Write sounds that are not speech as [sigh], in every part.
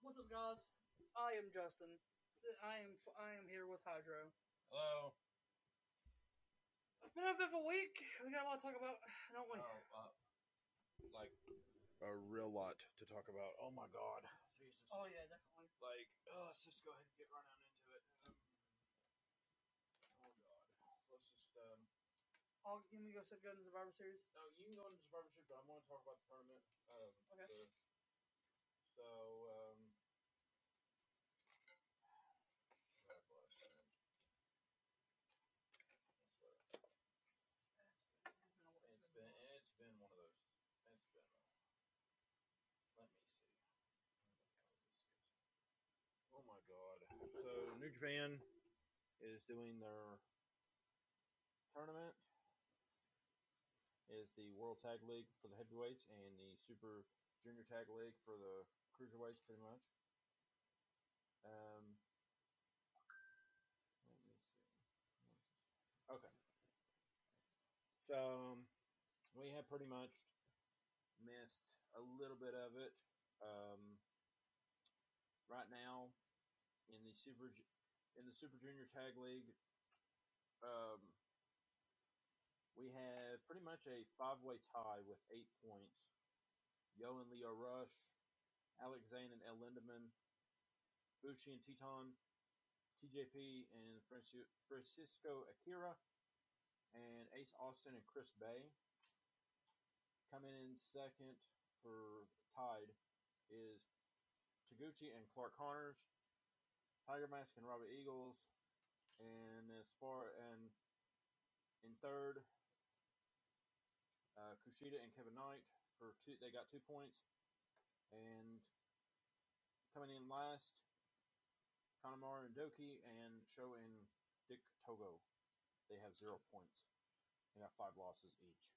What's up, guys? I am Justin. I am I am here with Hydro. Hello. It's been a bit of a week. We got a lot to talk about, don't we? Oh, uh, like a real lot to talk about. Oh my god. Jesus. Oh yeah, definitely. Like, oh, let's just go ahead and get right on into it. Um, oh god. Let's just um. I'll give me go set go into Survivor Series. No, you can go into survivorship, but I want to talk about the tournament. Um, Okay. the- so, um. God bless him. That's what- It's been it's been one of those. It's been. Uh, let me see. Oh my god! So New Japan is doing their tournament. Is the World Tag League for the heavyweights and the Super Junior Tag League for the cruiserweights, pretty much. Um. Let me see. Okay. So um, we have pretty much missed a little bit of it. Um, right now, in the super in the Super Junior Tag League, um, we have pretty much a five way tie with eight points. Yo and Lio Rush, Alex Zayne and El Lindaman, Bushi and Titan, TJP and Francisco Akira, and Ace Austin and Chris Bey. Coming in second for tied is Taguchi and Clark Connors, Tiger Mask and Robert Eagles, and as far and in third, uh, Kushida and Kevin Knight for two. They got two points, and coming in last, Kanemaru and Douki and Sho and Dick Togo. They have zero points. They got five losses each.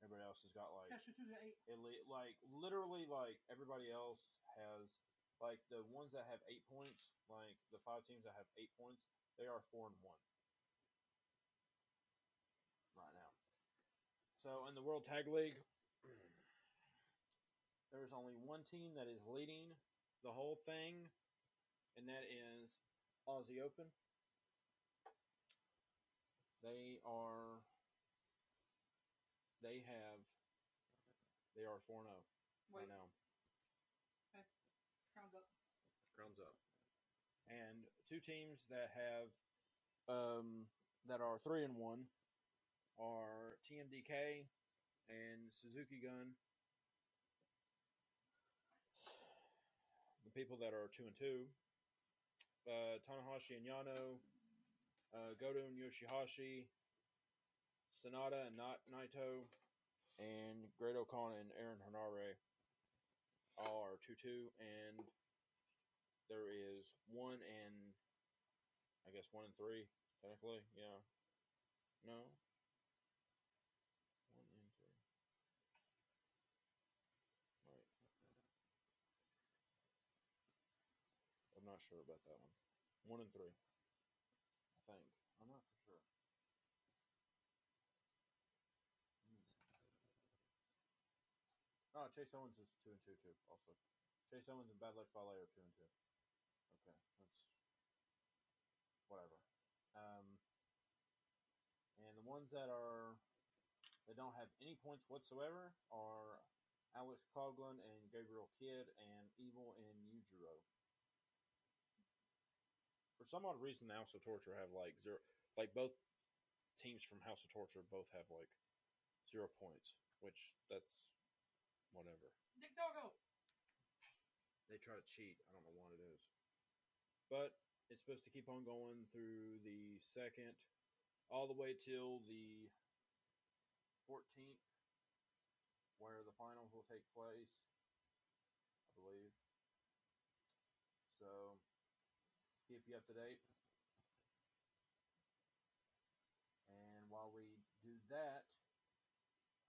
Everybody else has got like Yeah, elite, like literally like everybody else has like the ones that have eight points, like the five teams that have eight points, they are four and one right now. So in the World Tag League, [clears throat] there's only one team that is leading the whole thing, and that is Aussie Open. They are they have they are 4 0 right Wait, now. crowns up. Crowns up. And two teams that have um that are 3 and 1 are TMDK and Suzuki Gun. The people that are 2 and 2 uh, Tanahashi and Yano, uh, Goto and Yoshihashi, Sanada and Not Naito, and Great-O-Khan and Aaron Henare are 2 2. And there is 1 and, I guess, 1 and 3, technically. Yeah. No. 1 and 3. Wait. I'm not sure about that one. 1 and 3. I think. I'm not for sure. Oh, Chase Owens is two and two too. Also, Chase Owens and Bad Luck Fale are two and two. Okay, that's whatever. Um, and the ones that are that don't have any points whatsoever are Alex Coughlin and Gabriel Kidd and Evil and Yujiro. For some odd reason, the House of Torture have like zero. Like both teams from House of Torture both have like zero points, which that's whatever. Dick Doggo. They try to cheat. I don't know what it is. But it's supposed to keep on going through the second, all the way till the 14th, where the finals will take place, I believe. So, keep you up to date. And while we do that,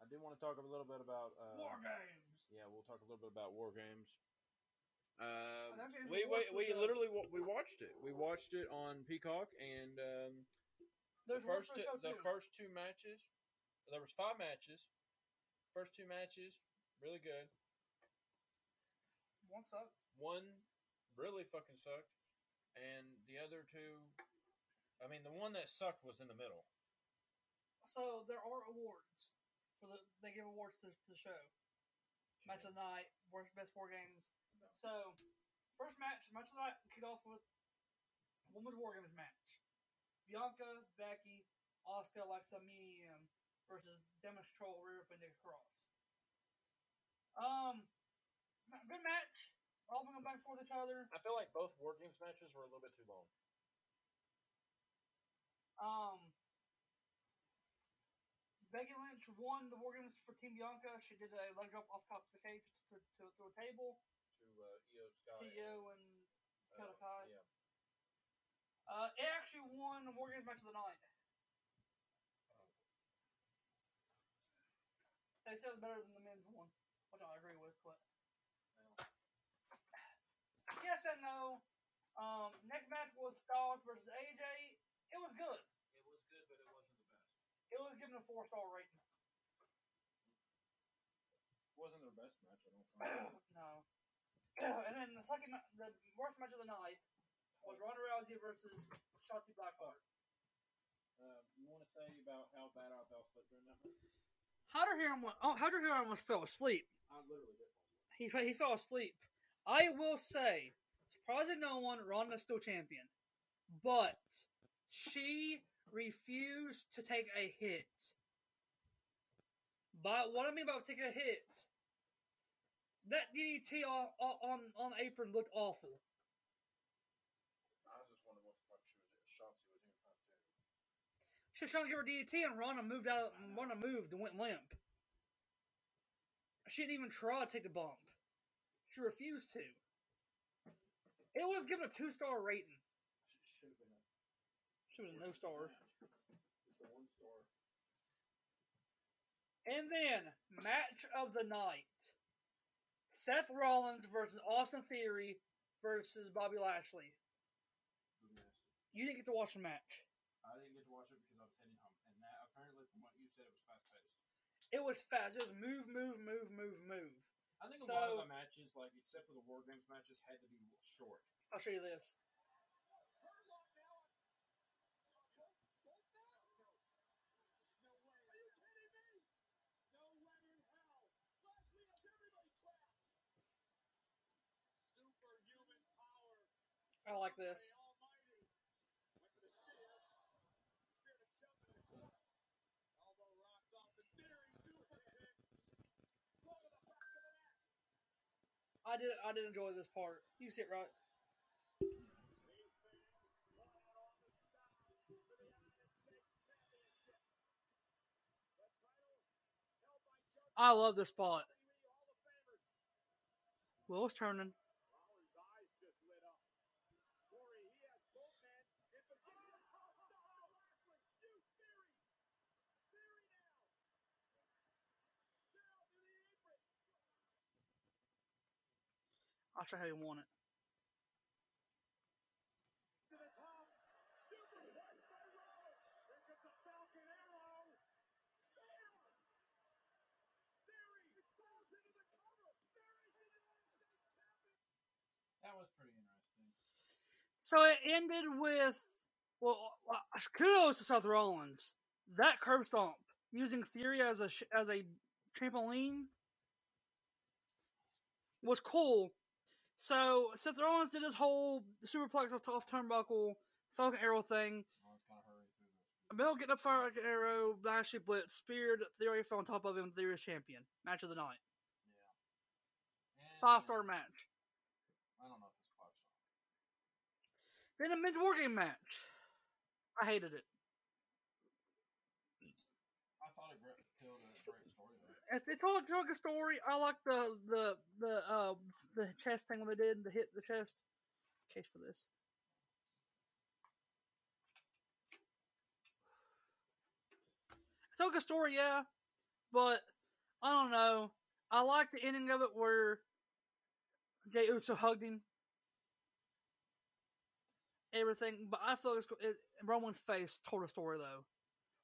I do want to talk a little bit about uh, War games. yeah, we'll talk a little bit about war games. Um, we we, we literally we watched it. We watched it on Peacock, and um, the first two, the first two matches. There was five matches. First two matches, really good. One sucked. One really fucking sucked, and the other two, I mean, the one that sucked was in the middle. So there are awards for the. They give awards to, to the show. Match of the night, worst best war games. So first match, match of the night, kick off with women's war games match. Bianca, Becky, Asuka, Alexa, Medium versus Damage CTRL, Rhea Ripley, Nick Cross. Um, good match. All of them back and forth each other. I feel like both War Games matches were a little bit too long. Um, Becky Lynch won the War Games for Team Bianca. She did a leg drop off top of the cage to, to, to a table. To uh, IYO SKY. Tio and uh, Kai. Yeah. Uh, it actually won the War Games match of the night. They said it was better than the men's one, which I agree with, but yes and no. Um, next match was Styles versus AJ. It was good. It was good, but it wasn't the best. It was given a four star rating. It wasn't their best match, I don't [clears throat] think. [clears throat] and then the second, the worst match of the night was Ronda Rousey versus Shotzi Blackheart. um, you want to say about how bad I fell asleep during that match? Heron, wa- oh, Hunter Heron almost fell asleep. I literally did. He he fell asleep. I will say, surprising no one, Ronda's still champion, but she refused to take a hit. But what I mean by take a hit, that DDT on on, on apron looked awful. I was just wondering what the fuck she was. Shotzi was in front too. She was trying to give her DDT, and Ronda moved out. Ronda moved and went limp. She didn't even try to take the bump. She refused to. It was given a two star rating. Should have been a She was a no star. Just a one star. And then match of the night: Seth Rollins versus Austin Theory versus Bobby Lashley. It was nasty. You didn't get to watch the match. I didn't get to watch it because I was heading home, and that apparently, from what you said, it was fast paced. It was fast. It was move, move, move, move, move. I think a lot of the matches, like except for the War Games matches, had to be short. I'll show you this. I like this. I did. I did enjoy this part. You sit right. I love this spot. Will's turning. I'll show you how you want it. That was pretty interesting. So it ended with well, uh, kudos to Seth Rollins. That curb stomp using Theory as a as a trampoline was cool. So Seth Rollins did his whole superplex off, turnbuckle, Falcon Arrow thing. Oh, I was kind of hurrying through this. Bill getting up Falcon Arrow, Lashley Blitz, speared Theory fell on top of him. Theory is champion. Match of the night. Yeah. Five star match. I don't know if it's five star. Then a mid war game match. I hated it. I thought it great, told a great It, it told, told a story. I like the the the uh the chest thing when they did the hit the chest. Case for this. It told a story, yeah, but I don't know. I like the ending of it where Jey Uso hugged him. Everything, but I feel like it's, it, Roman's face told a story though.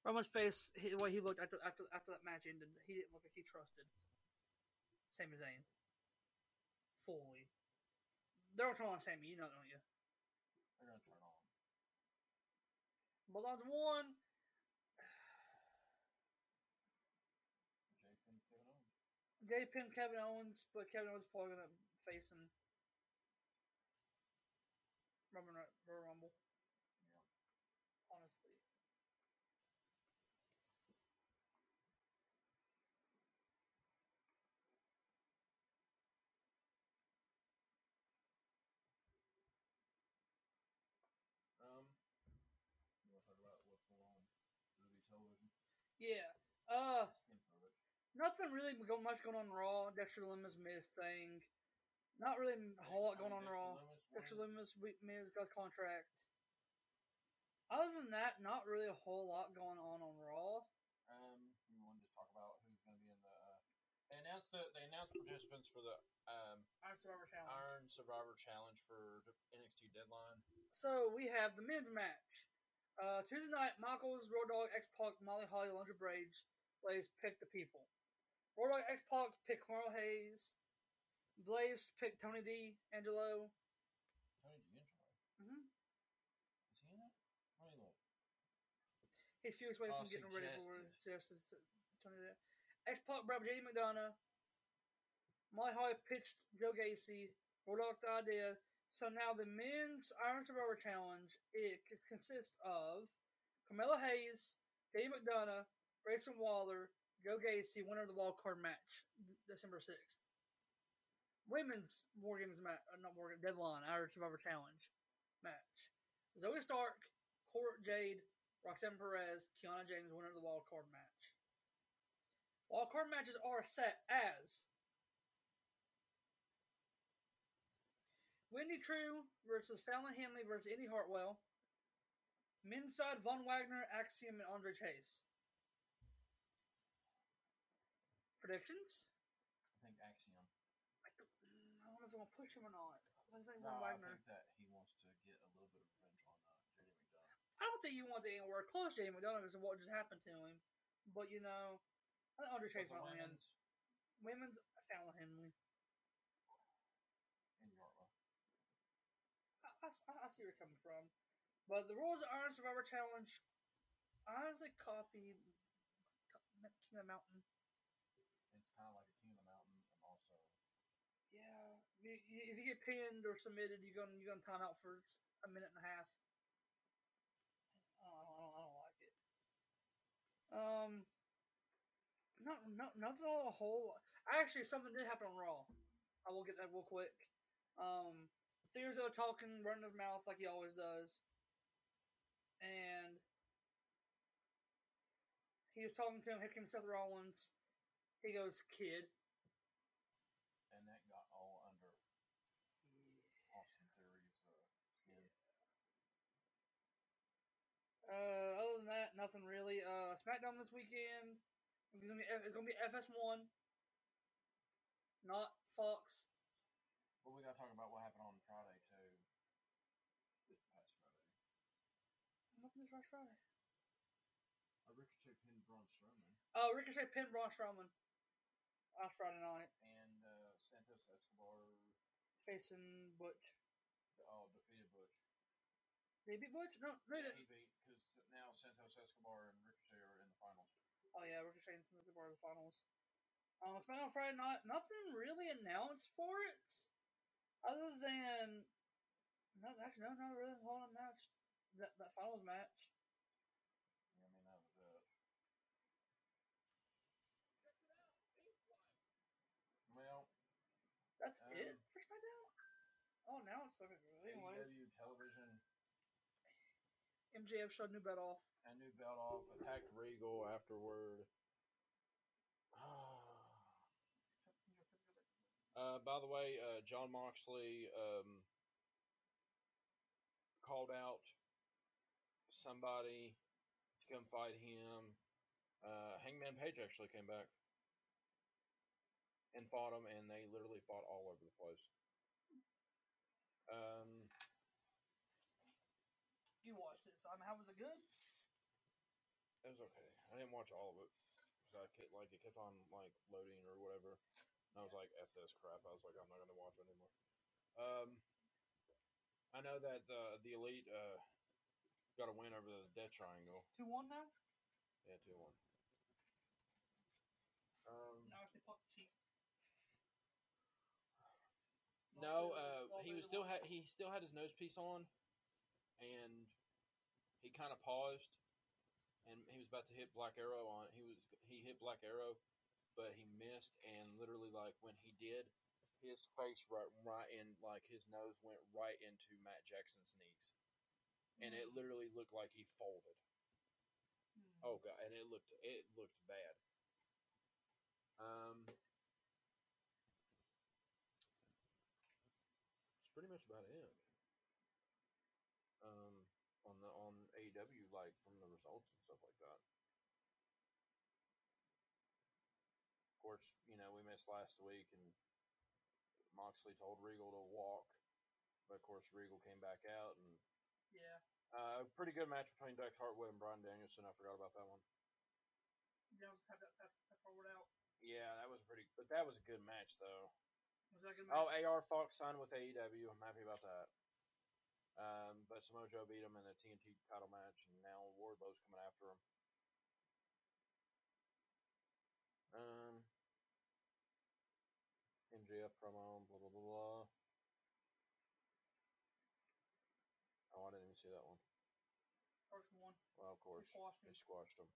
Roman's face, he, the way he looked after after after that match ended, he didn't look like he trusted Sami Zayn fully. they're all turn on Sammy. You know, don't you? They're gonna turn on. Bulldogs won. Jake and Kevin Owens. They pinned Kevin Owens, but Kevin Owens is probably gonna face him. Roman Royal Rumble, Yeah. honestly. Um. You want to talk about what's going on movie television? Yeah. Uh, Skim through it. nothing really much going on Raw. Dexter Lumis Miz thing. Not really a whole lot going on Dexter Raw. Lumis Dexter we- Miz got contract. Other than that, not really a whole lot going on on Raw. Um, you want to just talk about who's going to be in the? Uh, they announced the they announced participants for the um, Iron Survivor Challenge. Iron Survivor Challenge for the NXT Deadline. So we have the men's match. Uh, Tuesday night, Michaels, Road Dogg, X Pac, Molly Holly, Alundra Blaze, Blaze pick the people. Road Dogg, X Pac pick Carl Hayes. Blaze pick Tony D. Angelo. Tony D'Angelo. Mm-hmm. Is he in it? Let me look. He's few weeks away Oh, from getting ready for suggested. suggested Tony D. X Pac grabbed JD McDonagh. Molly Holly pitched Joe Gacy. Road Dogg the idea. So now the men's Iron Survivor Challenge it consists of Carmelo Hayes, Dave McDonagh, Grayson Waller, Joe Gacy, winner of the wild card match, December sixth. Women's Morgan's match, uh, not Games, Deadline Iron Survivor Challenge match. Zoey Stark, Cora Jade, Roxanne Perez, Kiana James, winner of the wild card match. Wild card matches are set as Wendy Choo versus Fallon Henley versus Indy Hartwell. Men's side, Von Wagner, Axiom, and Andre Chase. Predictions? I think Axiom. I don't, I don't know if I'm going to push him or not. I think No, Von I think that he wants to get a little bit of revenge on uh, JD McDonagh. I don't think you want to anywhere close to Jamie McDonagh because of what just happened to him. But, you know, I think Andre Chase might win. Women's, Fallon Henley. Indy Hartwell. I, I, I see where you're coming from. But the rules of Iron Survivor Challenge, I honestly copied King of the Mountain. It's kind of like a King of the Mountain, and also Yeah, if you get pinned or submitted, you're gonna you're gonna time out for a minute and a half. I don't, I don't, I don't like it. Um, not, not nothing a whole. Actually, something did happen on Raw. I will get that real quick. Um, Theo's are talking, running his mouth like he always does, and he was talking to him. Comes Seth Rollins. He goes, "Kid." and that got all under Austin Theory's uh, skin. Uh, other than that, nothing really. Uh, SmackDown this weekend. It's gonna be, it's gonna be FS1, not Fox. But we got to talk about what happened on Friday too. This past Friday, Nothing this last Friday. uh, Ricochet pinned Braun Strowman Oh, Ricochet pinned Braun Strowman last Friday night, and uh, Santos Escobar facing Butch. oh, defeated Butch. Did he beat Butch? No, no, he Yeah, he beat because now Santos Escobar and Ricochet are in the finals. Oh yeah, Ricochet and Smith are in the finals. Um, SmackDown Friday night. Nothing really announced for it, other than no, actually no, no, really hold on match. That that finals match. Yeah, I mean that was it. Well, That's Um, it for SmackDown. Oh, now it's looking. Anyways, AEW television MJF showed new belt off. and new belt off attacked Regal afterward. Uh, by the way, uh, Jon Moxley um, called out somebody to come fight him. Uh, Hangman Page actually came back and fought him, and they literally fought all over the place. Um, You watched it, mean, how was it good? it was okay. I didn't watch all of it because I kept, like it kept on like loading or whatever. And I was like, "F this crap." I was like, "I'm not gonna watch it anymore." Um, I know that the the elite uh, got a win over the Death Triangle. Two one now. Yeah, two one. Um, it's the cheap. no, uh, he was still had he still had his nose piece on, and he kind of paused, and he was about to hit Black Arrow on. He was he hit Black Arrow, but he missed, and literally like when he did, his face right right in like his nose went right into Matt Jackson's knees, and it literally looked like he folded. Hmm. Oh god, and it looked it looked bad. Um, it's pretty much about it. Um, on the on AEW, like from the results and stuff like that. Of course, last week, and Moxley told Regal to walk, but of course Regal came back out, and Yeah. uh, a pretty good match between Dax Harwood and Bryan Danielson. I forgot about that one. Yeah, have that that, that forward out. Yeah, that was pretty, but that was a good match though. Was that a good? Oh. AR Fox signed with AEW. I'm happy about that. Um, but Samoa Joe beat him in a TNT title match, and now Wardlow's coming after him. Um, Promo, blah blah blah blah. Oh, I didn't even see that one. First one. Well, of course, They squashed they him. squashed him.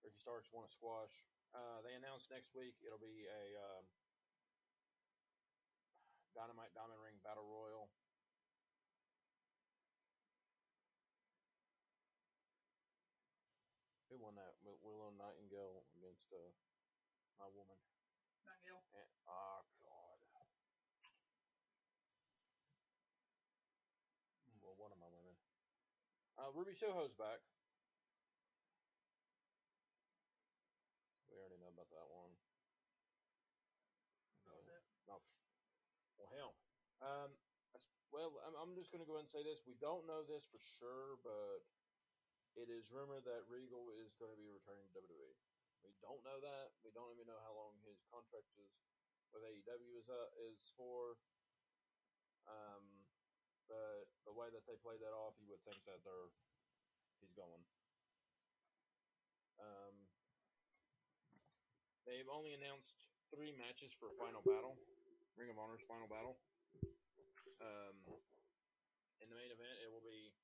Ricky Starks won a squash. Uh, they announced next week it'll be a um, Dynamite Diamond Ring Battle Royal. Who won that? Wi- Willow Nightingale against uh, my woman. Nightingale. And, oh God. Well, one of my women. Uh, Ruby Soho's back. We already know about that one. It. No. Well, hell. Um. Well, I'm, I'm just going to go ahead and say this. We don't know this for sure, but it is rumored that Regal is going to be returning to WWE. We don't know that. We don't even know how long his contract is with AEW is uh, is for. Um, but the way that they played that off, you would think that they're he's going. Um, they've only announced three matches for Final Battle, Ring of Honor's Final Battle. Um, in the main event, it will be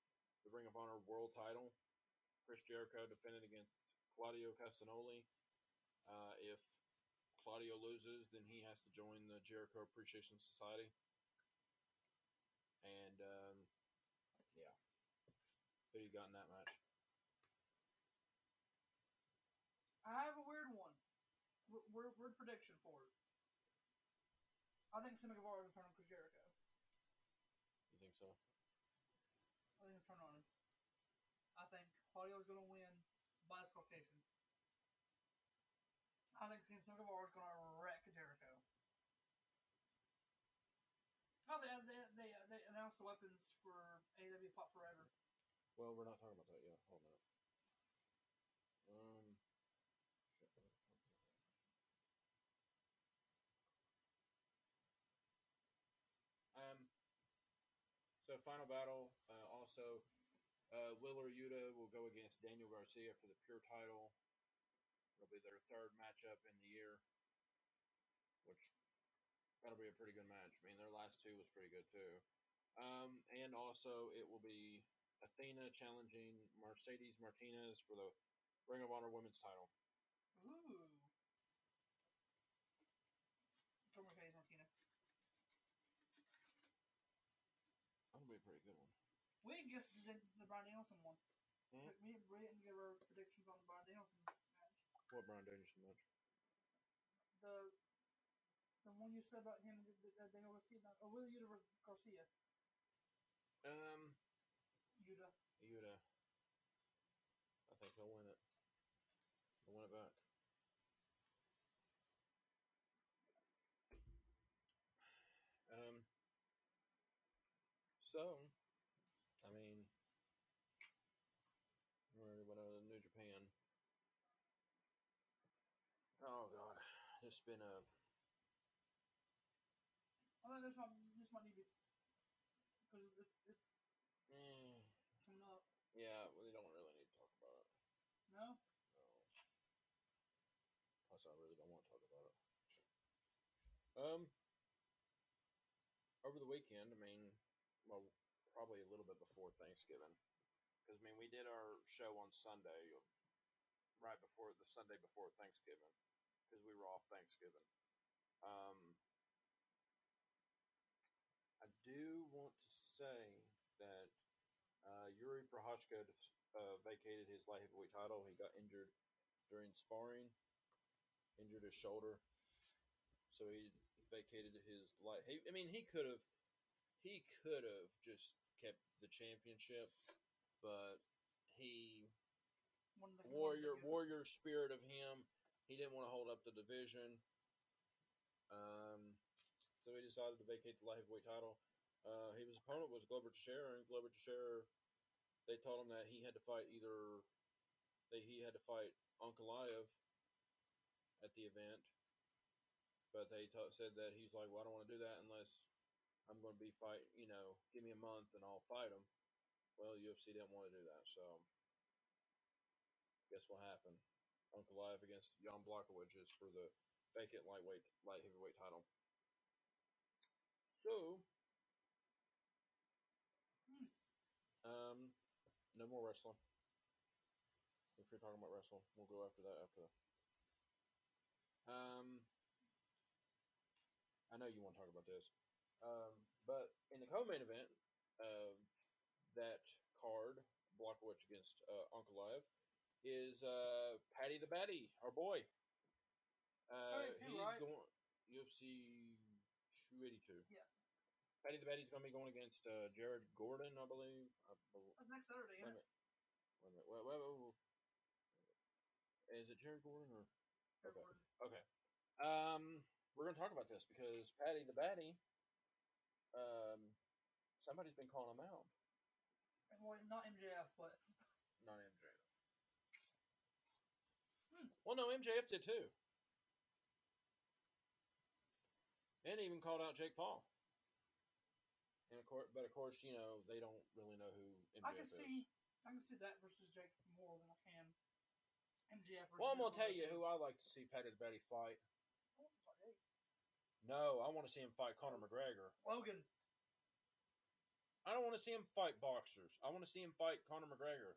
the Ring of Honor World Title. Chris Jericho defended against Claudio Castagnoli. Uh, if Claudio loses, then he has to join the Jericho Appreciation Society. And um, yeah, who you got in that match? I have a weird one. Weird, weird prediction for it. I think Sammy Guevara will turn on Chris Jericho. You think so? I think he'll turn on him. I think Claudio's going to win by disqualification. I think Sammy Guevara's going to wreck Jericho. Oh, they, they, they, announced the weapons for AEW Fight Forever. Well, we're not talking about that yet. Hold on. Um. Um, so final battle. Uh, also, uh, Wheeler Yuta will go against Daniel Garcia for the pure title. It'll be their third matchup in the year, which that'll be a pretty good match. I mean, their last two was pretty good too. Um, and also, it will be Athena challenging Mercedes Martinez for the Ring of Honor Women's title. Ooh. For Mercedes Martinez. That'll be a pretty good one. We didn't the, the Bryan Danielson one. Hmm? Me and Brie didn't give our predictions on the Bryan Danielson match. What Bryan Danielson match? The the one you said about him, and the, the Daniel Garcia, or Will Yuta versus Garcia. Um, Yuta. Yuta. I think they'll win it. They'll win it back. Um. So, I mean, where went out to New Japan. Oh God, it's been a I think this might this might need to because Eh, coming up. yeah, well, they don't really need to talk about it. No? No. Plus, I really don't want to talk about it. Um, over the weekend, I mean, well, probably a little bit before Thanksgiving, because I mean, we did our show on Sunday, right before the Sunday before Thanksgiving, because we were off Thanksgiving. Um, I do want to say that uh, Jiri Prochazka uh, vacated his light heavyweight title. He got injured during sparring, injured his shoulder, so he vacated his light. He, I mean, he could have, he could have just kept the championship, but he One of the warrior one of the- warrior spirit of him. He didn't want to hold up the division, um, so he decided to vacate the light heavyweight title. Uh, his opponent was Glover Teixeira, and Glover Teixeira, they told him that he had to fight either that he had to fight Ankalaev at the event, but they t- said that he's like, well, I don't want to do that unless I'm going to be fight. You know, give me a month and I'll fight him. Well, UFC didn't want to do that, so guess what happened? Ankalaev against Jan Blachowicz is for the vacant lightweight light heavyweight title. So, um, no more wrestling. If you're talking about wrestling, we'll go after that after that. Um, I know you want to talk about this, um, but in the co-main event of that card, Blachowicz against uh, Ankalaev, is uh, Paddy the Baddy, our boy. Uh, he's right? going UFC 282. Yeah. Paddy the Baddy's going to be going against uh, Jared Gordon, I believe. I bel- That's next Saturday, yeah. Wait a minute. Wait a minute. Wait, wait, wait, wait. Is it Jared Gordon or okay. Okay. Um, we're gonna talk about this because Paddy the Baddy, um, somebody's been calling him out. Well, not MJF, but Not MJF. Hmm. Well, no, MJF did too. And even called out Jake Paul. And of course, but of course, you know they don't really know who MJF I can is. see I can see that versus Jake more than I can MJF. Versus Well, I'm gonna tell you who I like to see Paddy the Baddy fight. No, I want to see him fight Conor McGregor. Logan. I don't want to see him fight boxers. I want to see him fight Conor McGregor.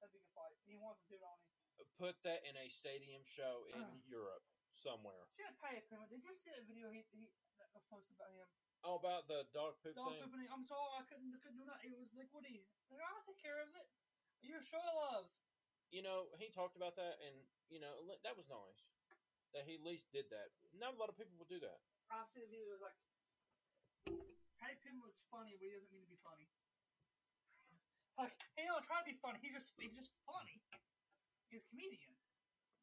That'd be a fight. He wants to do it on him. Uh, put that in a stadium show in Europe somewhere. Speaking of Paddy Pimblett, did you see that video he, he that was posted about him? Oh, about the dog poop Dog thing. pooping. I'm sorry, I couldn't couldn't do that. It was like Woody. Like, I'll take care of it. You're sure, love. You know, he talked about that, and you know that was nice that he at least did that. Not a lot of people will do that. I see the video. It was like Paddy Pimblett's funny, but he doesn't mean to be funny. [laughs] Like he don't try to be funny. He's just he's just funny. He's a comedian.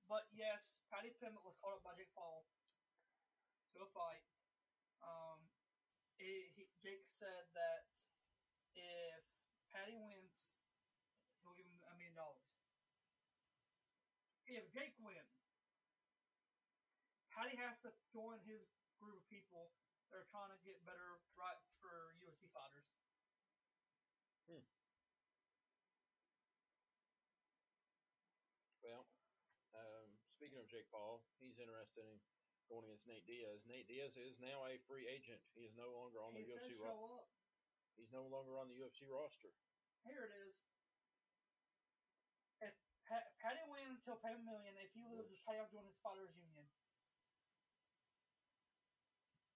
But yes, Paddy Pimblett was called up by Jake Paul to a fight. Um, it, he, Jake said that if Paddy wins, he'll give him a million dollars. If Jake wins, Paddy has to join his group of people that are trying to get better rights for UFC fighters. Well, um, speaking of Jake Paul, he's interested in going against Nate Diaz. Nate Diaz is now a free agent. He is no longer on the UFC said ro- show up. He's no longer on the UFC roster. Here it is. If pa- Paddy wins, he'll pay a million. If he loses, Paddy will join his fighters union.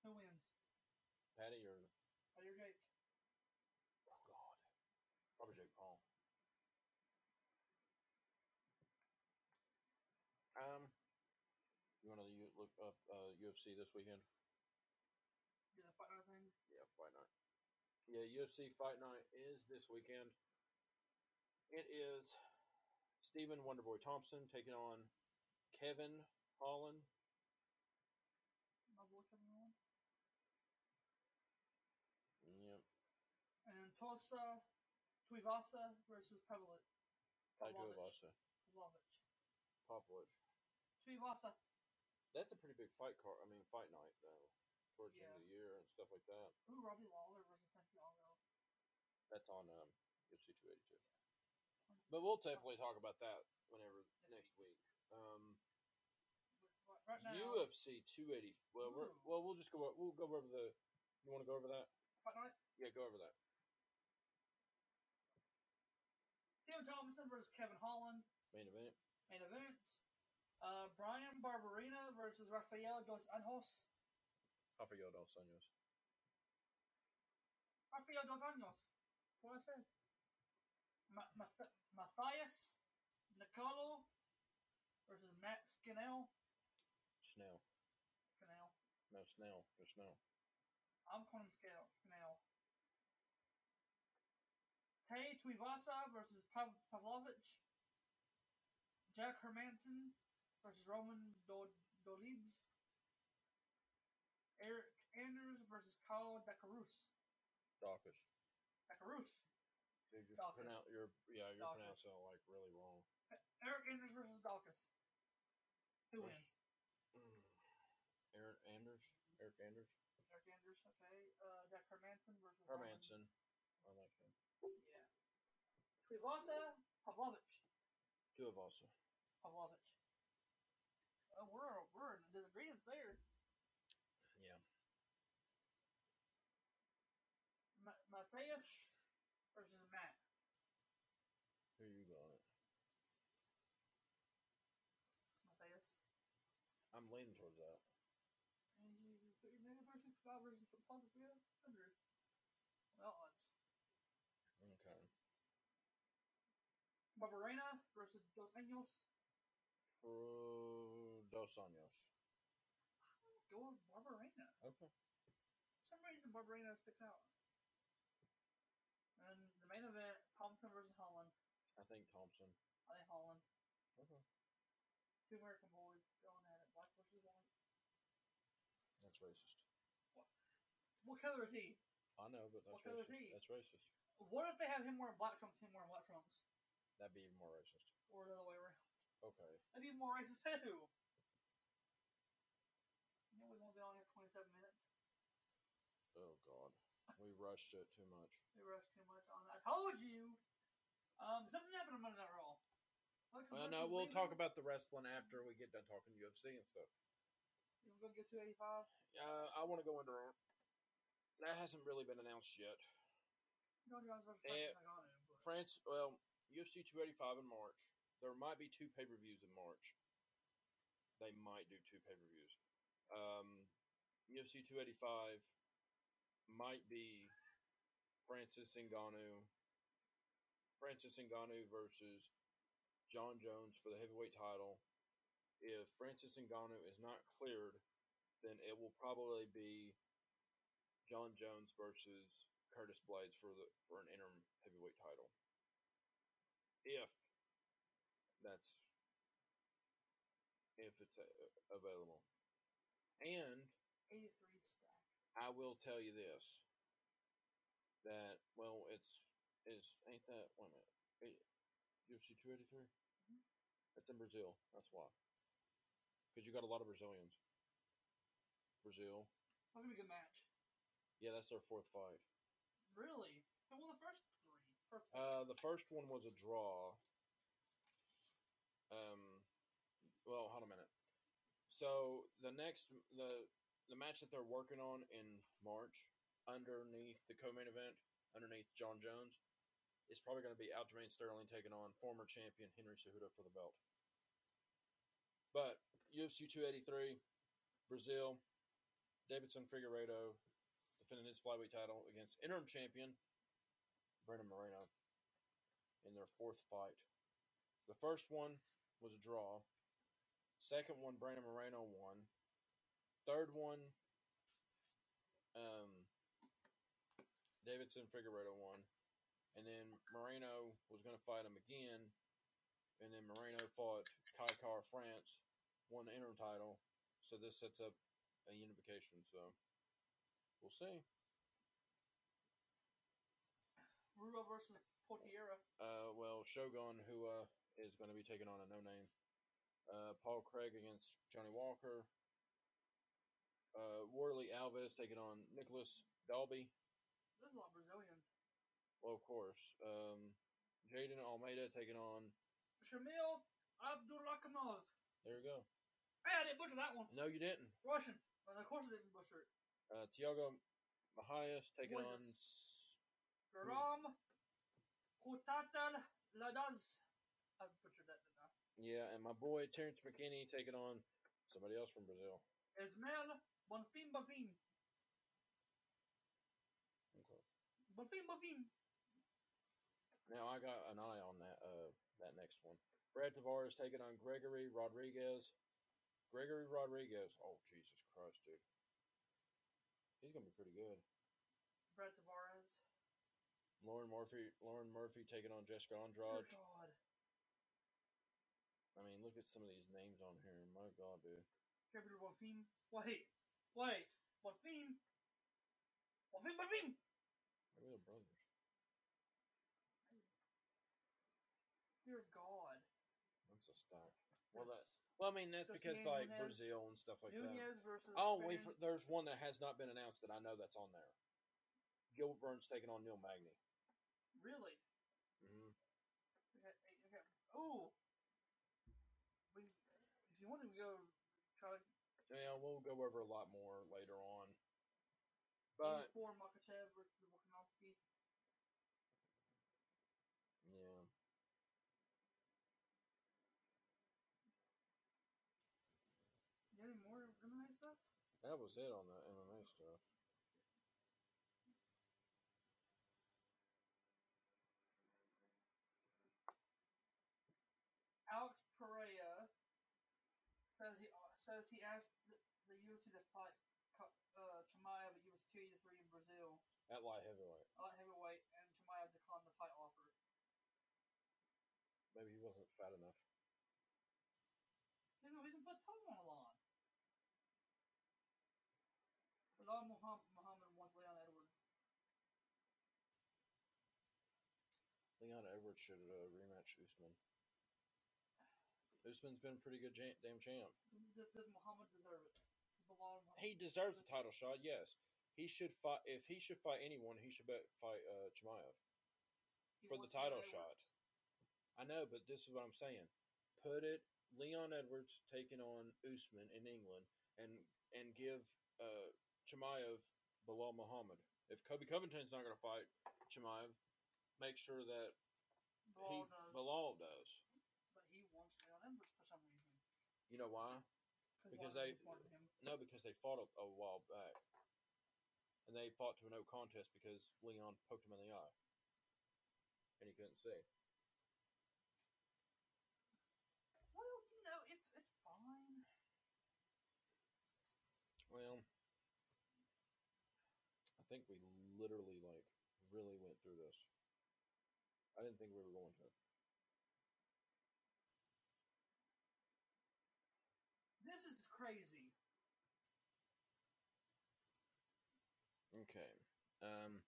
Who wins? Paddy or Paddy or Jake? oh god, probably Jake Paul. Um, you want to look up uh, UFC this weekend? The fight night thing? Yeah, fight night. Yeah, UFC fight night is this weekend. It is Stephen Wonderboy Thompson taking on Kevin Holland. My boy coming on. Yep, And Tosa Tuivasa versus Pavlovich. Tuivasa. Tuivasa. That's a pretty big fight card. I mean, fight night though, towards the end of the year and stuff like that. Ooh, Robbie Lawler versus Santiago. That's on um, UFC 282. But we'll definitely talk about that whenever next week. Um, Right now, UFC 280. Well, we're, well, we'll just go. We'll go over the. You want to go over that? Fight Night, Yeah, go over that. Stephen Thompson versus Kevin Holland. Main event. Main event. Uh, Bryan Barberena versus Rafael dos Anjos. Rafael dos Anjos. Rafael dos Anjos. What I said. Ma- Ma- Matheus Nicolau versus Matt Scannell. Snell. Scannell. No, Snell. There's Snell. I'm calling him Scannell. Scannell. Tay Tuivasa versus Pav- Pavlovich. Jack Hermansson versus Roman Do- Dolids. Eryk Anders versus Kyle Dakarus. Dawkins. Dakarus. Dude, you're Dawkins. pronoun- you're yeah, you're Dawkins. pronouncing it like really wrong. Eryk Anders versus Dawkins. Who Yes. wins? Mm. Eryk Anders. Eryk Anders. Eryk Anders, okay. Uh, Jack Hermanson versus Roman- I like him. Yeah. Tuivasa, Pavlovich. Two of us. Pavlovich. Oh, we're we're in disagreements there. Yeah. Ma- Matthias versus Matt. Who you got? Matthias. I'm leaning towards that. And you put your negative versus five versus three hundred. Well, odds. Okay. Barberena versus Dos Anjos. Pro Dos Anjos. Go with Barberena. Okay. For some reason, Barberena sticks out. And the main event, Thompson versus Holland. I think Thompson. I think Holland. Okay. Two American boys going at it. Black versus white. That's racist. What color is he? I know, but that's What color is racist. he? That's racist. What if they have him wearing black trunks, him wearing white trunks? That'd be even more racist. Or the other way around? Okay. That'd be more racist too. You know, we won't be on here 27 minutes. Oh God. We rushed it too much. We rushed too much on it. I told you! Um, something happened on Monday Night Raw. Alexa Well, no, we'll leaving. talk about the wrestling after we get done talking UFC and stuff. You want to go get 285? Uh, I want to go into that hasn't really been announced yet. Versus Eh, Ngannou, but- France, well, UFC 285 in March. There might be two pay per views in March. They might do two pay per views. Um, UFC 285 might be Francis Ngannou. Francis Ngannou versus Jon Jones for the heavyweight title. If Francis Ngannou is not cleared, then it will probably be Jon Jones versus Curtis Blaydes for the for an interim heavyweight title. If that's if it's uh, available, and 83 stack. I will tell you this: that well, it's is ain't that wait a minute, UFC two eighty three. Mhm. That's in Brazil. That's why, because you got a lot of Brazilians. Brazil, That's gonna be a good match. yeah, that's their fourth fight. Really? Who won the first three. Uh, the first one was a draw. Um, well, hold a minute. So the next the the match that they're working on in March, underneath the co-main event, underneath Jon Jones, is probably going to be Aljamain Sterling taking on former champion Henry Cejudo for the belt. But UFC 283, Brazil, Deiveson Figueiredo defending his flyweight title against interim champion Brandon Moreno in their fourth fight. The first one was a draw. Second one, Brandon Moreno won. Third one, um, Deiveson Figueiredo won. And then Moreno was going to fight him again. And then Moreno fought Kai Car France, won the interim title. So this sets up a unification. So we'll see. Rudo versus Portiera. Uh, well, Shogun, who uh, is going to be taking on a no name. Uh, Paul Craig against Johnny Walker. Uh, Warlley Alves taking on Nicolas Dalby. There's a lot of Brazilians. Well, of course. Um, Jailton Almeida taking on. Shamil Abdurakhimov. There you go. Hey, I didn't butcher that one. No, you didn't. Russian. But of course I didn't butcher it. Uh, Tiago Mahias taking on. Ram Kutatal Ladaz. I butchered that, didn't I? Yeah, and my boy Terrence McKinney taking on somebody else from Brazil. Ismael Bonfim Bonfim. Okay. Bonfim Bonfim. Now I got an eye on that uh that next one. Brad Tavares taking on Gregory Rodrigues. Gregory Rodrigues. Oh Jesus Christ, dude. He's gonna be pretty good. Brad Tavares. Lauren Murphy Lauren Murphy taking on Jessica Andrade. God. I mean, look at some of these names on here. My God, dude. Gabriel Bonfim. Wait. Wait. Bonfim. Bonfim Bonfim. Maybe they're brothers. Dear God. That's a stack. Well, that. Well, I mean, that's So because Nunez- like Brazil and stuff like that. Nunez versus. Oh, wait, for, there's one that has not been announced that I know that's on there. Gilbert Burns taking on Neil Magny. Really? hmm So we got we got- Oh. We, if you want to go try to Yeah, we'll go over a lot more later on. But four Makhachev versus Volkanovski. yeah, You any more MMA stuff? that was it on the MMA stuff. Alex Pereira says he uh, says he asked the, the UFC to fight uh, Chimaev at UFC 283 in Brazil, At light heavyweight, light heavyweight, and Chimaev declined the fight offer. maybe he wasn't fat enough. There's no reason to put Tom on the line. Belal Muhammad, Muhammad wants Leon Edwards. Leon Edwards should uh, rematch Usman. Usman's been a pretty good jam- damn champ. Does, does Muhammad deserve it? He deserves the title shot. Yes, he should fight. If he should fight anyone, he should bet, fight uh, Chimaev. For the title shot. I know, but this is what I'm saying. Put it Leon Edwards taking on Usman in England, and and give uh, Chimaev Belal Muhammad. If Colby Covington's not going to fight Chimaev, make sure that he Belal does, Belal does. but he wants Leon Edwards for some reason. You know why? Because they- Edwards wanted him. No, because they fought a, a while back, and they fought to a no contest because Leon poked him in the eye, and he couldn't see. Well, you know, it's it's fine. Well, I think we literally like really went through this. I didn't think we were going to. This is crazy. Okay. Um.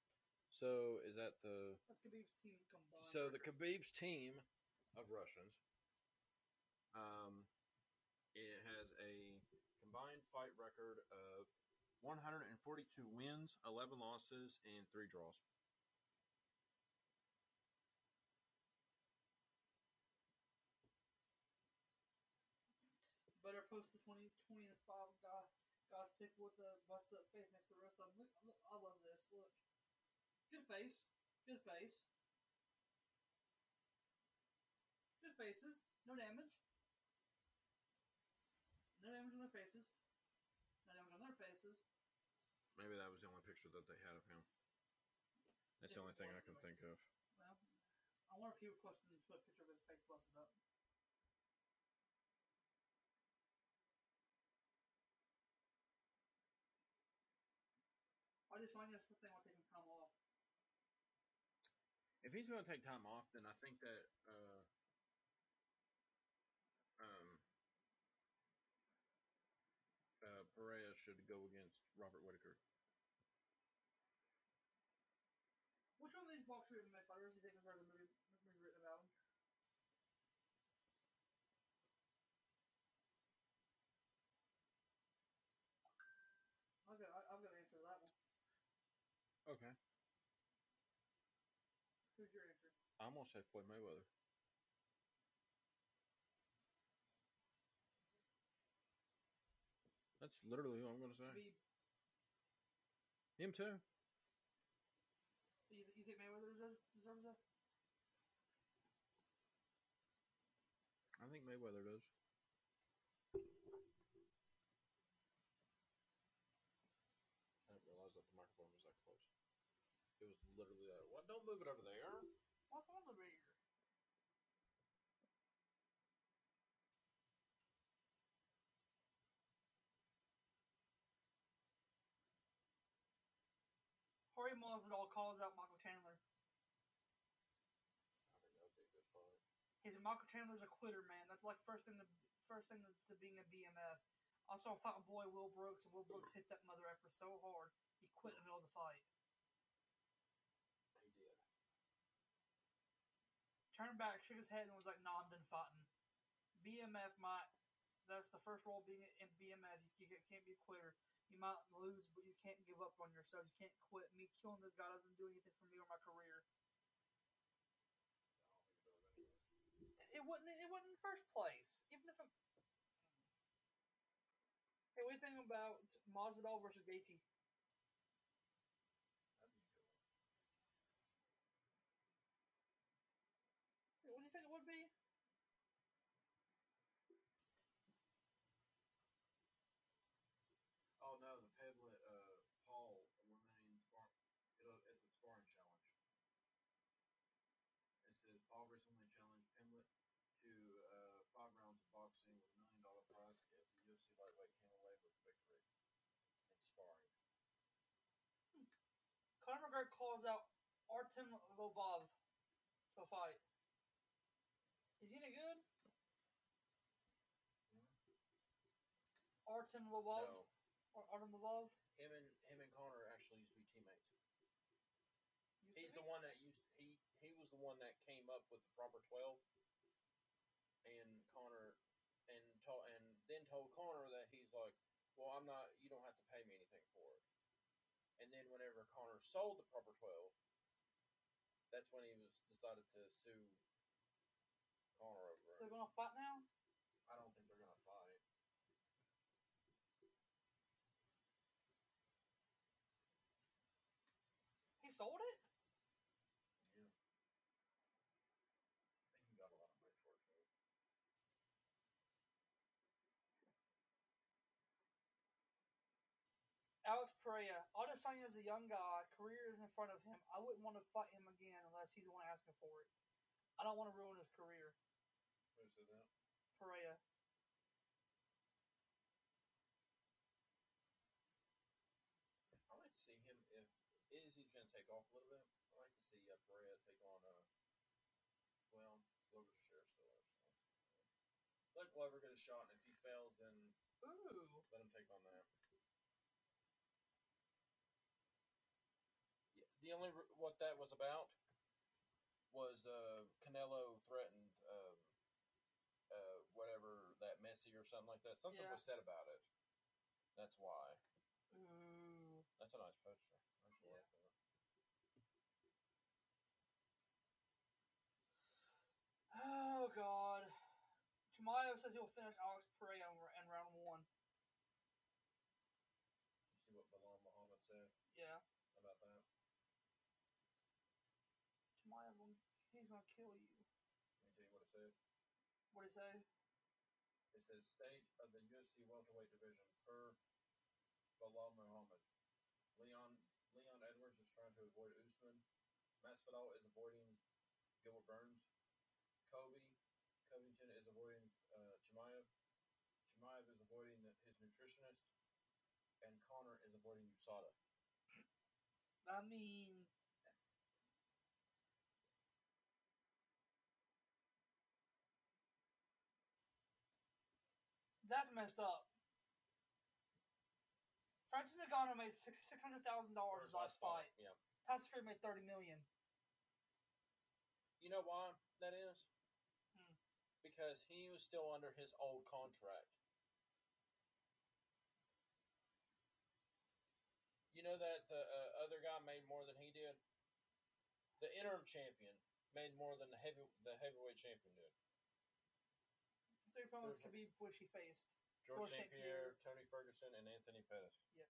So is that the That's Khabib's team combined. so the. Khabib's team of Russians? Um, it has a combined fight record of 142 wins, 11 losses, and three draws. better post the 20, 20 and 5 guy, guys pick with the bust up face next to the rest of them. Look, look, I love this. Look. Good face. Good face. Good faces. No damage. No damage on their faces. No damage on their faces. Maybe that was the only picture that they had of him. That's the only thing I can think of. Well, I wonder if he requested to put a picture of his face busted up. I just find this thing while taking time off. If he's going to take time off, then I think that uh, um, uh, Pereira should go against Robert Whitaker. Which one of these boxer MMA fighters do you think has heard the movie, movie written about him? I've got, I- I've got an answer that one. Okay. I almost said Floyd Mayweather. That's literally who I'm going to say. Be, Him too. you, you think Mayweather deserves, deserves that? I think Mayweather does. I didn't realize that the microphone was that close. It was literally that. What? Don't move it over there. What's on the beer? Jorge Masvidal calls out Michael Chandler. I think that would be a good fight. He said Michael Chandler's a quitter, man. That's like first thing to first thing to, to being a BMF. I saw a fighting boy Will Brooks, and Will Brooks hit that mother effer so hard he quit in the middle of the fight. He did. Turned back, shook his head, and was like, "Nah, I'm done fighting." BMF might. That's the first rule being in BMF. You, can't be a quitter. You might lose, but you can't give up on yourself. You can't quit. Me killing this guy doesn't do anything for me or my career. It wasn't. It wasn't in the first place. Even if. I'm... Hey, what do you think about Masvidal versus Gaethje? That'd be a good one. What do you think it would be? Oh no, the Pimblett uh, Paul eliminating spar- it'll, it's a sparring challenge. It says Paul recently challenged Pimblett to uh, five rounds of boxing with a million dollar prize if the UFC lightweight came away with victory in sparring. Conor McGregor calls out Artem Lobov to fight. He any good? Artem Lobov? No, Or Artem Lobov? him and him and Conor actually used to be teammates. Used He's be? the one that used he he was the one that came up with the proper twelve, and Conor and told and then told Conor that he's like, well, I'm not. You don't have to pay me anything for it. And then whenever Conor sold the proper twelve, that's when he was decided to sue Conor over So they're gonna fight now? I don't think they're gonna fight. He sold it? Yeah. I think he got a lot of money for it too. Alex Pereira. Adesanya is a young guy. Career is in front of him. I wouldn't want to fight him again unless he's the one asking for it. I don't want to ruin his career. Who said that? Pereira. I like to see him if Izzy's going to take off a little bit. I like to see uh, Pereira take on uh, well, Glover's a sheriff still. So. Let Glover get a shot, and if he fails, then Ooh. let him take on that. Yeah, the only r- what that was about was uh, Canelo threatened um, uh, whatever that Messi or something like that. Something Yeah. was said about it. That's why. Ooh. That's a nice poster. I actually like that. Oh God. Chimaev says he'll finish Alex Pereira in in round one. You see what Belal Muhammad said Yeah. about that? Chimaev, will- he's gonna kill you. Let me tell you what it said. What did he say? It says state of the UFC welterweight division per Belal Muhammad. Leon Leon Edwards is trying to avoid Usman. Masvidal is avoiding Gilbert Burns. Colby Covington is avoiding uh, Chimaev. Chimaev is avoiding the, his nutritionist, and Conor is avoiding USADA. I mean, messed up. Francis Ngannou made six six hundred thousand dollars his last fight. Yeah. Tyson Fury made thirty million. You know why that is? Hmm. Because he was still under his old contract. You know that the uh, other guy made more than he did? The interim champion made more than the heavy the heavyweight champion did. Three opponents could be which he faced. George St. Pierre, Tony Ferguson, and Anthony Pettis. Yep.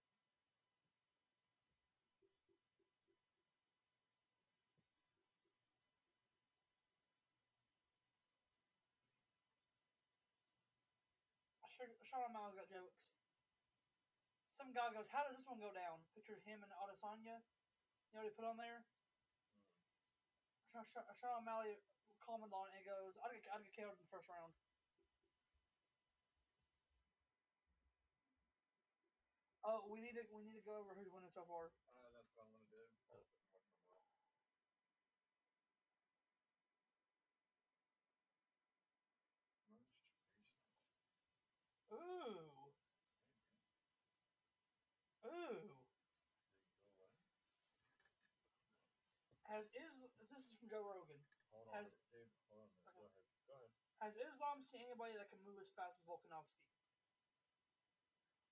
Sean O'Malley's got jokes. Some guy goes, "How does this one go down?" Picture him and Adesanya. You know what he put on there? Sean, Sean Sean O'Malley commented on it and goes, "I'd get, I'd get killed in the first round." Oh, we need to we need to go over who's winning so far. Uh, that's what I'm gonna do. Ooh, ooh. Has is this is from Joe Rogan? Hold Has- dude. Hold on. a minute. Go ahead. Go ahead. Has Islam seen anybody that can move as fast as Volkanovski?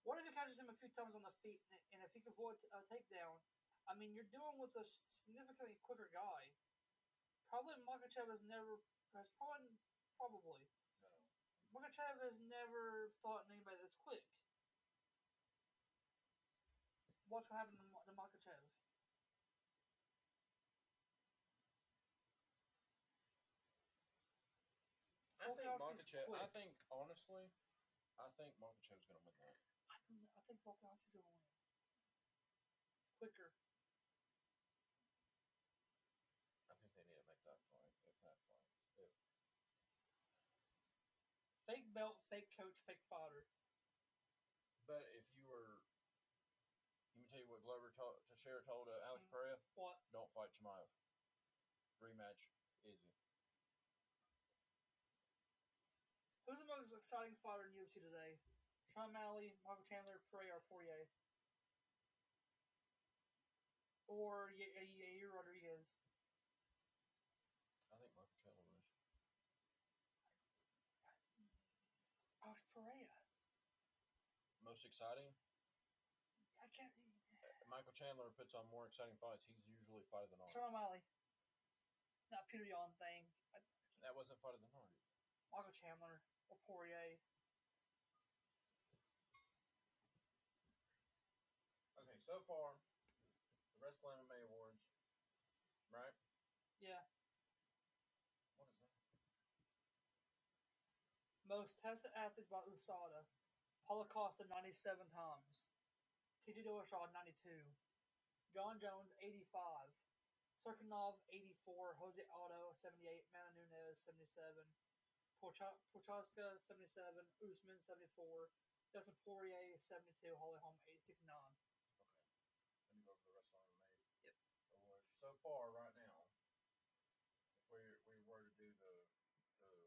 What if he catches him a few times on the feet, and- and if he can avoid a takedown? I mean, you're dealing with a significantly quicker guy. Probably Makhachev has never has probably probably No. Makhachev has never fought anybody that's quick. What's gonna happen to, Ma- Makhachev? I think Makhachev. I think honestly, I think Makhachev's gonna win that. I don't know. I think Volkanovski's gonna win. Quicker. I think they need to make that fight. If that fight. If Fake belt, fake coach, fake fodder. But if you were, let me tell you what Glover told, Teixeira told uh, Alex Mm. Pereira: What? don't fight Chimaev. Rematch, easy. Who's the most exciting fighter in UFC today? Sean Malley, Michael Chandler, Pereira, or Poirier? Or Yair uh, Rodriguez? I think Michael Chandler wins. Oh, it's Pereira. Most exciting? I can't. Uh, Michael Chandler puts on more exciting fights. He's usually fight of the night. Sean Malley. Not Petr Yan thing. I- That wasn't fight of the night. Michael Chandler or Poirier. So far, the Wrestling MMA Awards, right? Yeah. What is that? Most tested athlete by USADA. Paulo Costa 97 times. TJ Dillashaw 92. Jon Jones 85. Serkinov 84. Jose Aldo 78. Mana Nunez 77. Procha- Prochazka 77. Usman 74. Dustin Poirier 72. Holly Holm 869. Let me go over the Wrestling MMA Yep. Awards. So far, right now, if we we were to do the the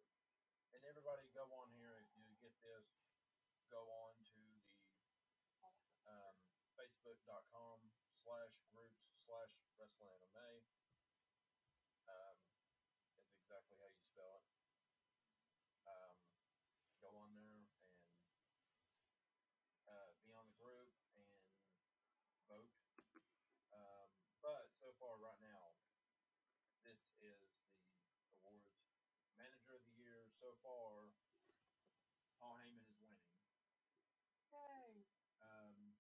and everybody go on here if you get this, go on to the um, facebook.com slash groups slash wrestling MMA. Um, is exactly how you spell it. Um, go on there and uh, be on the group and vote. Um, but so far, right now, this is the awards. Manager of the year so far, Paul Heyman is winning. Yay! Um,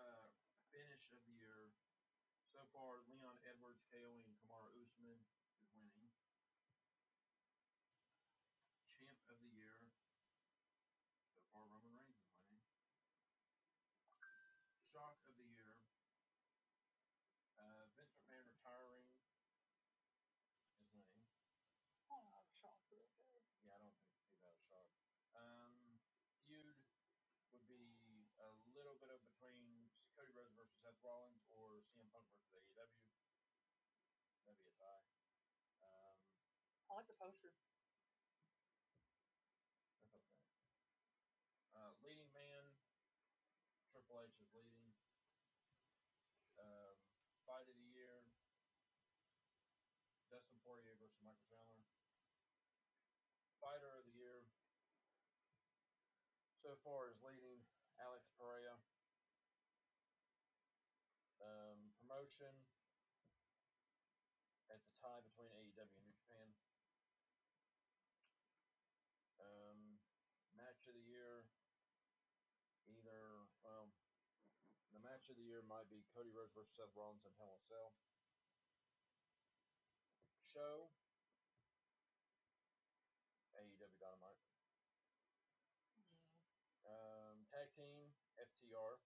uh, finish of the year so far, Leon Edwards, KOing Kamaru Usman is winning. Champ of the year so far, Roman Reigns is winning. Shock of the year, uh, Vince McMahon retiring is winning. Oh, was shocked, but okay. Yeah, I don't think see that a shock. Um, feud would be a little bit of between Cody Rhodes versus Seth Rollins or CM Punk versus AEW. That'd be a tie. Um, I like the poster. that's okay. Uh, leading man, Triple H is leading. Um, fight of the year, Dustin Poirier versus Michael Chandler. Fighter of the year, so far is leading Alex Pereira. Um, promotion at the year might be Cody Rhodes versus Seth Rollins and Hell in a Cell. Show AEW Dynamite. Um, tag team FTR.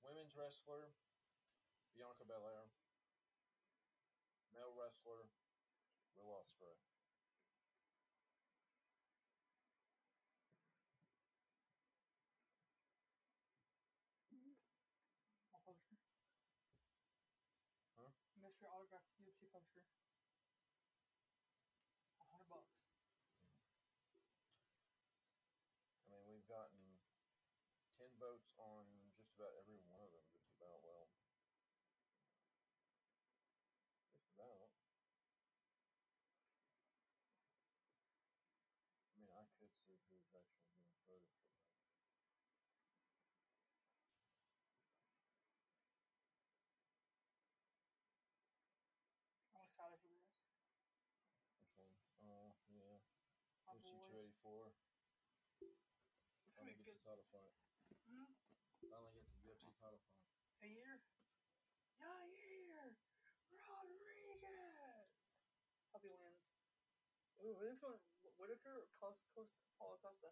Women's wrestler Bianca Belair. Male wrestler Will Ospreay. My poster. Mystery autographed UFC poster. A hundred bucks. I mean, we've gotten ten votes on just about every one of them. Just about well, just about. I mean, I could see who's actually being voted for. that. I'm excited for this. Which one? Oh, yeah. My UFC boy. 284. It's gonna Finally be gets good. the title fight. Hmm? Finally gets the UFC title fight. A year? Yair Rodriguez. Hope he wins. Ooh, who's going? Whitaker or Costa? Costa? Paulo Costa.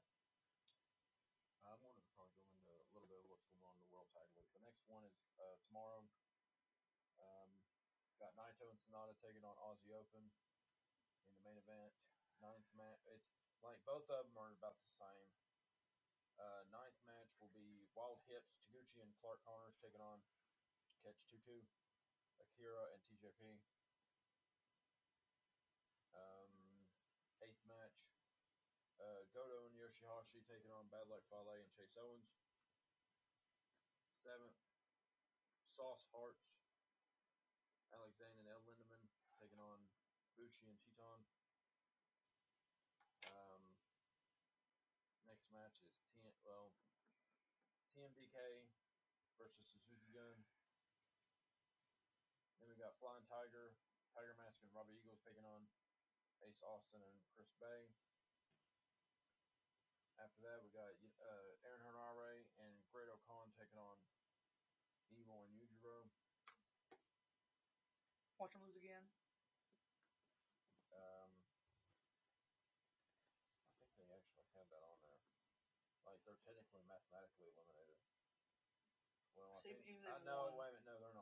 I wanted to probably go into a little bit of what's going on in the World League. The next one is uh, tomorrow. Um, got Naito and Sanada taking on Aussie Open in the main event. Ninth match. It's like both of them are about the same. Uh, ninth match will be Wild Hips, Taguchi and Clark Connors taking on Catch Tutu, Akira and TJP. Um, eighth match, uh, Goto and Yoshihashi taking on Bad Luck Fale and Chase Owens. Seventh, Sauce Hearts, Alexander and El Lindaman taking on Bushi and. Um, next match is ten, well, TMDK versus Suzuki Gun. Then we got Flying Tiger, Tiger Mask and Robbie Eagles taking on Ace Austin and Chris Bey. After that, we got uh, Aaron Henare and Great Khan taking on Evil and Yujiro. Watch them lose again. Um, I think they actually had that on there. Like they're technically mathematically eliminated. Well, I, think, I won. wait a minute, no, they're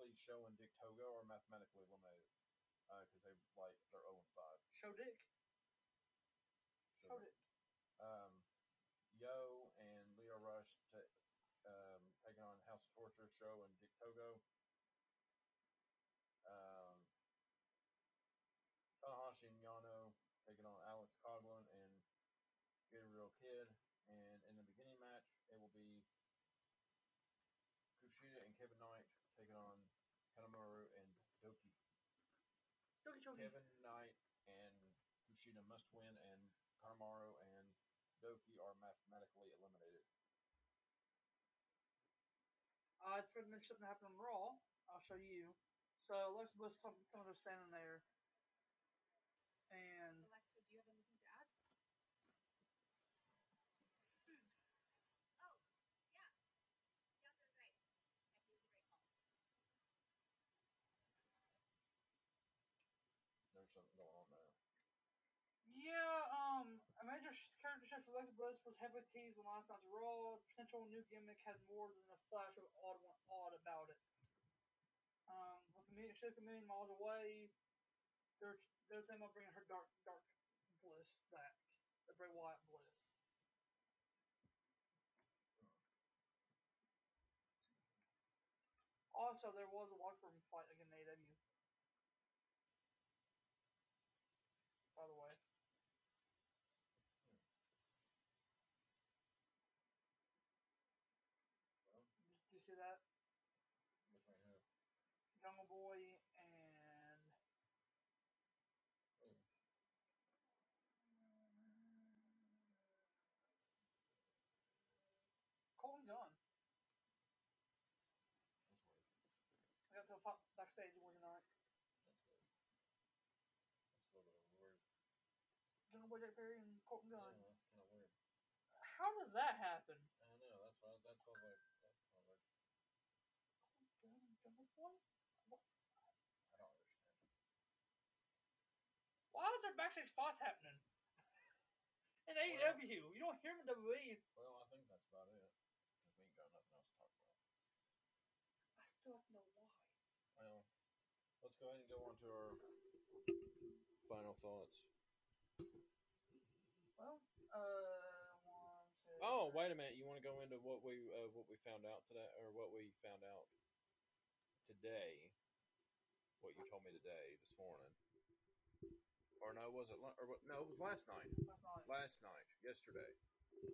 not. Technically, Show and Dick Togo are mathematically eliminated because they like they're zero and five. Show Dick. So, Show Dick. um, Yo and Lio Rush ta- um, taking on House of Torture Show and Dick Togo. Um, Tanahashi and Yano taking on Alex Coughlin and Gabriel Kidd. And in the beginning match, it will be Kushida and Kevin Knight taking on Kanemaru and Douki. Douki Kevin Knight and Kushida must win, and Kanemaru and Douki are mathematically eliminated. Uh, for the next something happened on Raw, I'll show you. So Alexa Bliss, some, some of them standing there, and Alexa, do you have anything to add? Oh, yeah. Yeah, they're great. I think it's a great call. There's something going on there. Yeah, um, a major character shift for Alexa Bliss was heavily teased on last night's Raw. Potential new gimmick had more than a flash of odd, odd about it. Um, with a million, she's a million miles away. They're they're thinking about bringing her dark dark bliss back, the Bray Wyatt bliss. Also, there was a locker room fight against AW. By the way. Well, Did you see that? look right here. Jungle Boy and Colten Gunn. that's weird. I got to a fi- backstage working on it. That's weird. That's a little bit weird. Jungle Boy Jack Perry and Colten Yeah, that's kind of weird. How does that happen? I don't know. That's So that's like that's like Double point? I don't understand. Why is there backstage spots happening? In AEW, you don't hear them in WWE. Well, I think that's about it. Because we ain't got nothing else to talk about. I still don't know why. Well, let's go ahead and go on to our final thoughts. Well, uh, one, two. Oh, three. wait a minute. You want to go into what we uh, what we found out today, or what we found out today? What you told me today, this morning, or no? Was it? Or no, it was last night. Last night, yesterday.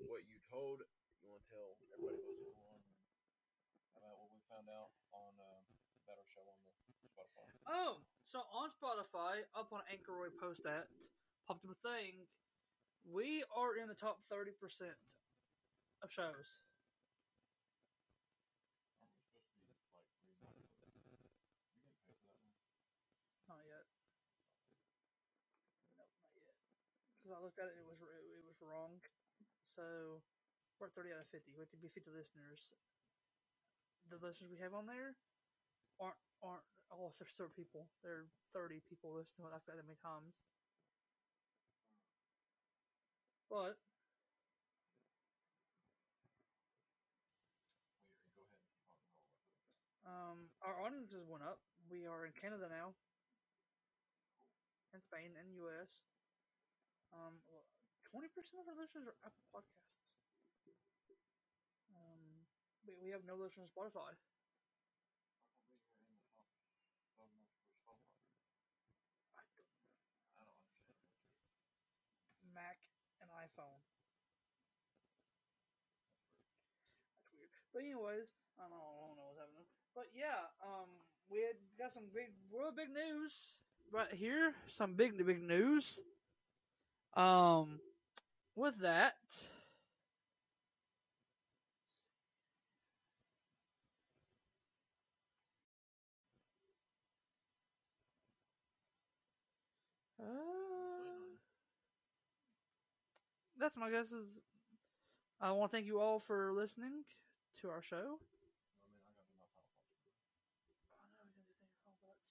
What you told? You want to tell everybody what's going on about what we found out on uh, Better Show on the Spotify? Oh, so on Spotify, up on Anchor, we post that, popped up a thing. We are in the top thirty percent of shows. Aren't we supposed to be like reading? You get paid for that one? Not yet. Nope, not yet. Because I looked at it, it was it, was wrong. So we're at thirty out of fifty. We have to be fifty listeners. The listeners we have on there aren't aren't all except certain people. There are thirty people listening like that many times. But and um, our audiences went up. We are in Canada now, and Spain, and U.S. Um, twenty percent of our listeners are Apple Podcasts. Um, we, we have no listeners on Spotify. I don't I don't understand. Mac and iPhone. That's weird. But anyways, I don't know, I don't know what's happening. But yeah, um, we got some big, real big news right here. Some big, big news. Um, with that. Uh, that's my guess is I want to thank you all for listening to our show. I mean, I gotta do my final thoughts.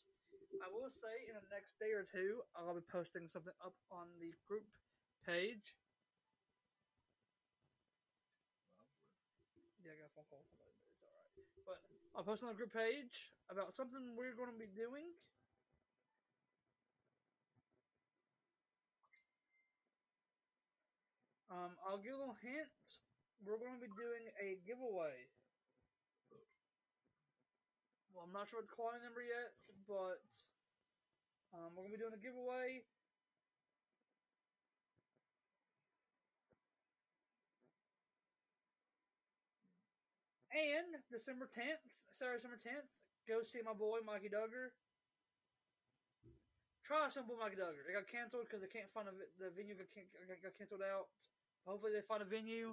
I will say in the next day or two, I'll be posting something up on the group page. Yeah, I got a phone call. But I'll post on the group page about something we're going to be doing. Um, I'll give a little hint. We're going to be doing a giveaway. Well, I'm not sure what the calling number yet, but um, we're going to be doing a giveaway. And December 10th, Saturday, December 10th, go see my boy Mikey Duggar. Try some boy Mikey Duggar. It got canceled because they can't find a, the venue got, got, canceled out. Hopefully they find a venue.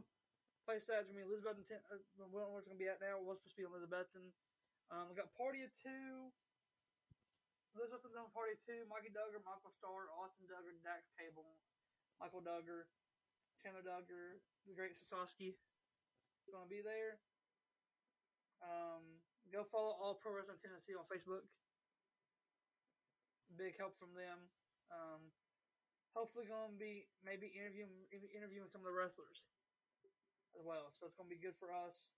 Place that's gonna be Elizabeth and ten, uh, we don't know where it's gonna be at now. It was supposed to be Elizabethton. Um, we got Party of Two. Elizabeth on Party of Two. Mikey Duggar, Michael Starr, Austin Duggar, Dax Cable, Michael Duggar, Chandler Duggar, the Great Sasaki. Gonna be there. Um, go follow All Pro Wrestling Tennessee on Facebook. Big help from them. Um, hopefully, going to be maybe interviewing interviewing some of the wrestlers as well. So it's going to be good for us.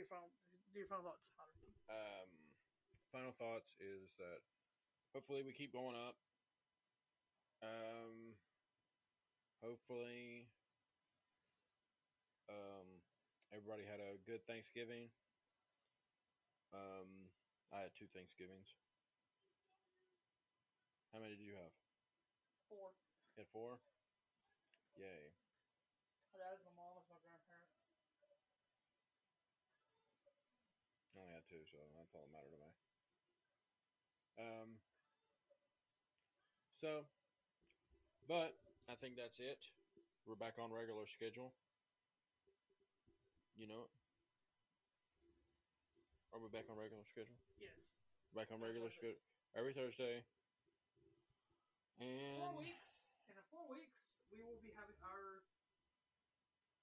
Your final, do your final thoughts. Um, final thoughts is that hopefully we keep going up. Um, hopefully, um, everybody had a good Thanksgiving. Um, I had two Thanksgivings. How many did you have? Four. You had four. Yay! My dad, my mom, my grandparents. I only had two, so that's all that mattered to me. Um. So, but I think that's it. We're back on regular schedule. You know. Are we back on regular schedule? Yes. Back on regular schedule every Thursday. And Four weeks. And in four weeks, we will be having our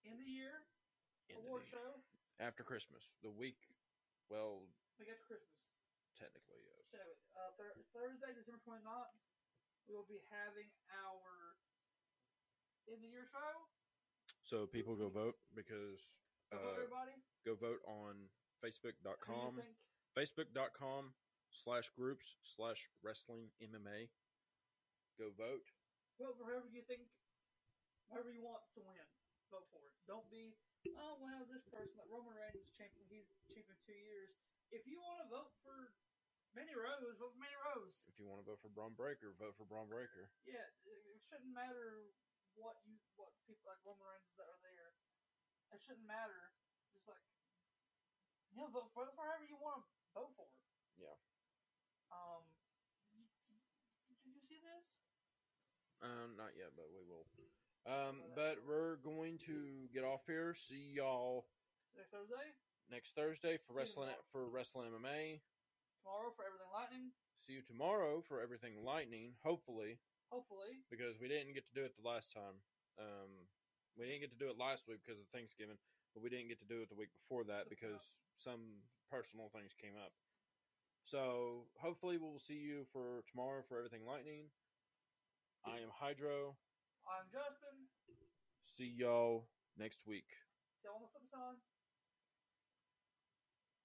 end of the year award show. after Christmas, the week. Well, We get to Christmas. technically yes. So, uh, Thursday, December 29th, we will be having our end of the year show. So people go vote because uh, everybody, go vote on Facebook.com. Facebook.com slash groups slash wrestling MMA. Go vote. Vote for whoever you think, whoever you want to win. Vote for it. Don't be, oh well, this person, like Roman Reigns is champion, he's champion two years. If you want to vote for Mandy Rose, vote for Mandy Rose. If you want to vote for Bron Breakker, vote for Bron Breakker. Yeah, it, shouldn't matter what you, what people like Roman Reigns that are there. It shouldn't matter. Just like, you know, vote for, for whoever you want to vote for. Yeah. Um, did you see this? Um, not yet, but we will. Um, but we're going to get off here. See y'all Next Thursday, next Thursday for See wrestling tomorrow. for wrestling MMA. tomorrow for Everything Lightning. See you tomorrow for everything lightning. Hopefully, Hopefully, because we didn't get to do it the last time. Um, we didn't get to do it last week because of Thanksgiving, but we didn't get to do it the week before that because some personal things came up. So hopefully we'll see you for tomorrow for everything lightning. I am Hydro. I'm Justin. See y'all next week. See you on the flip side.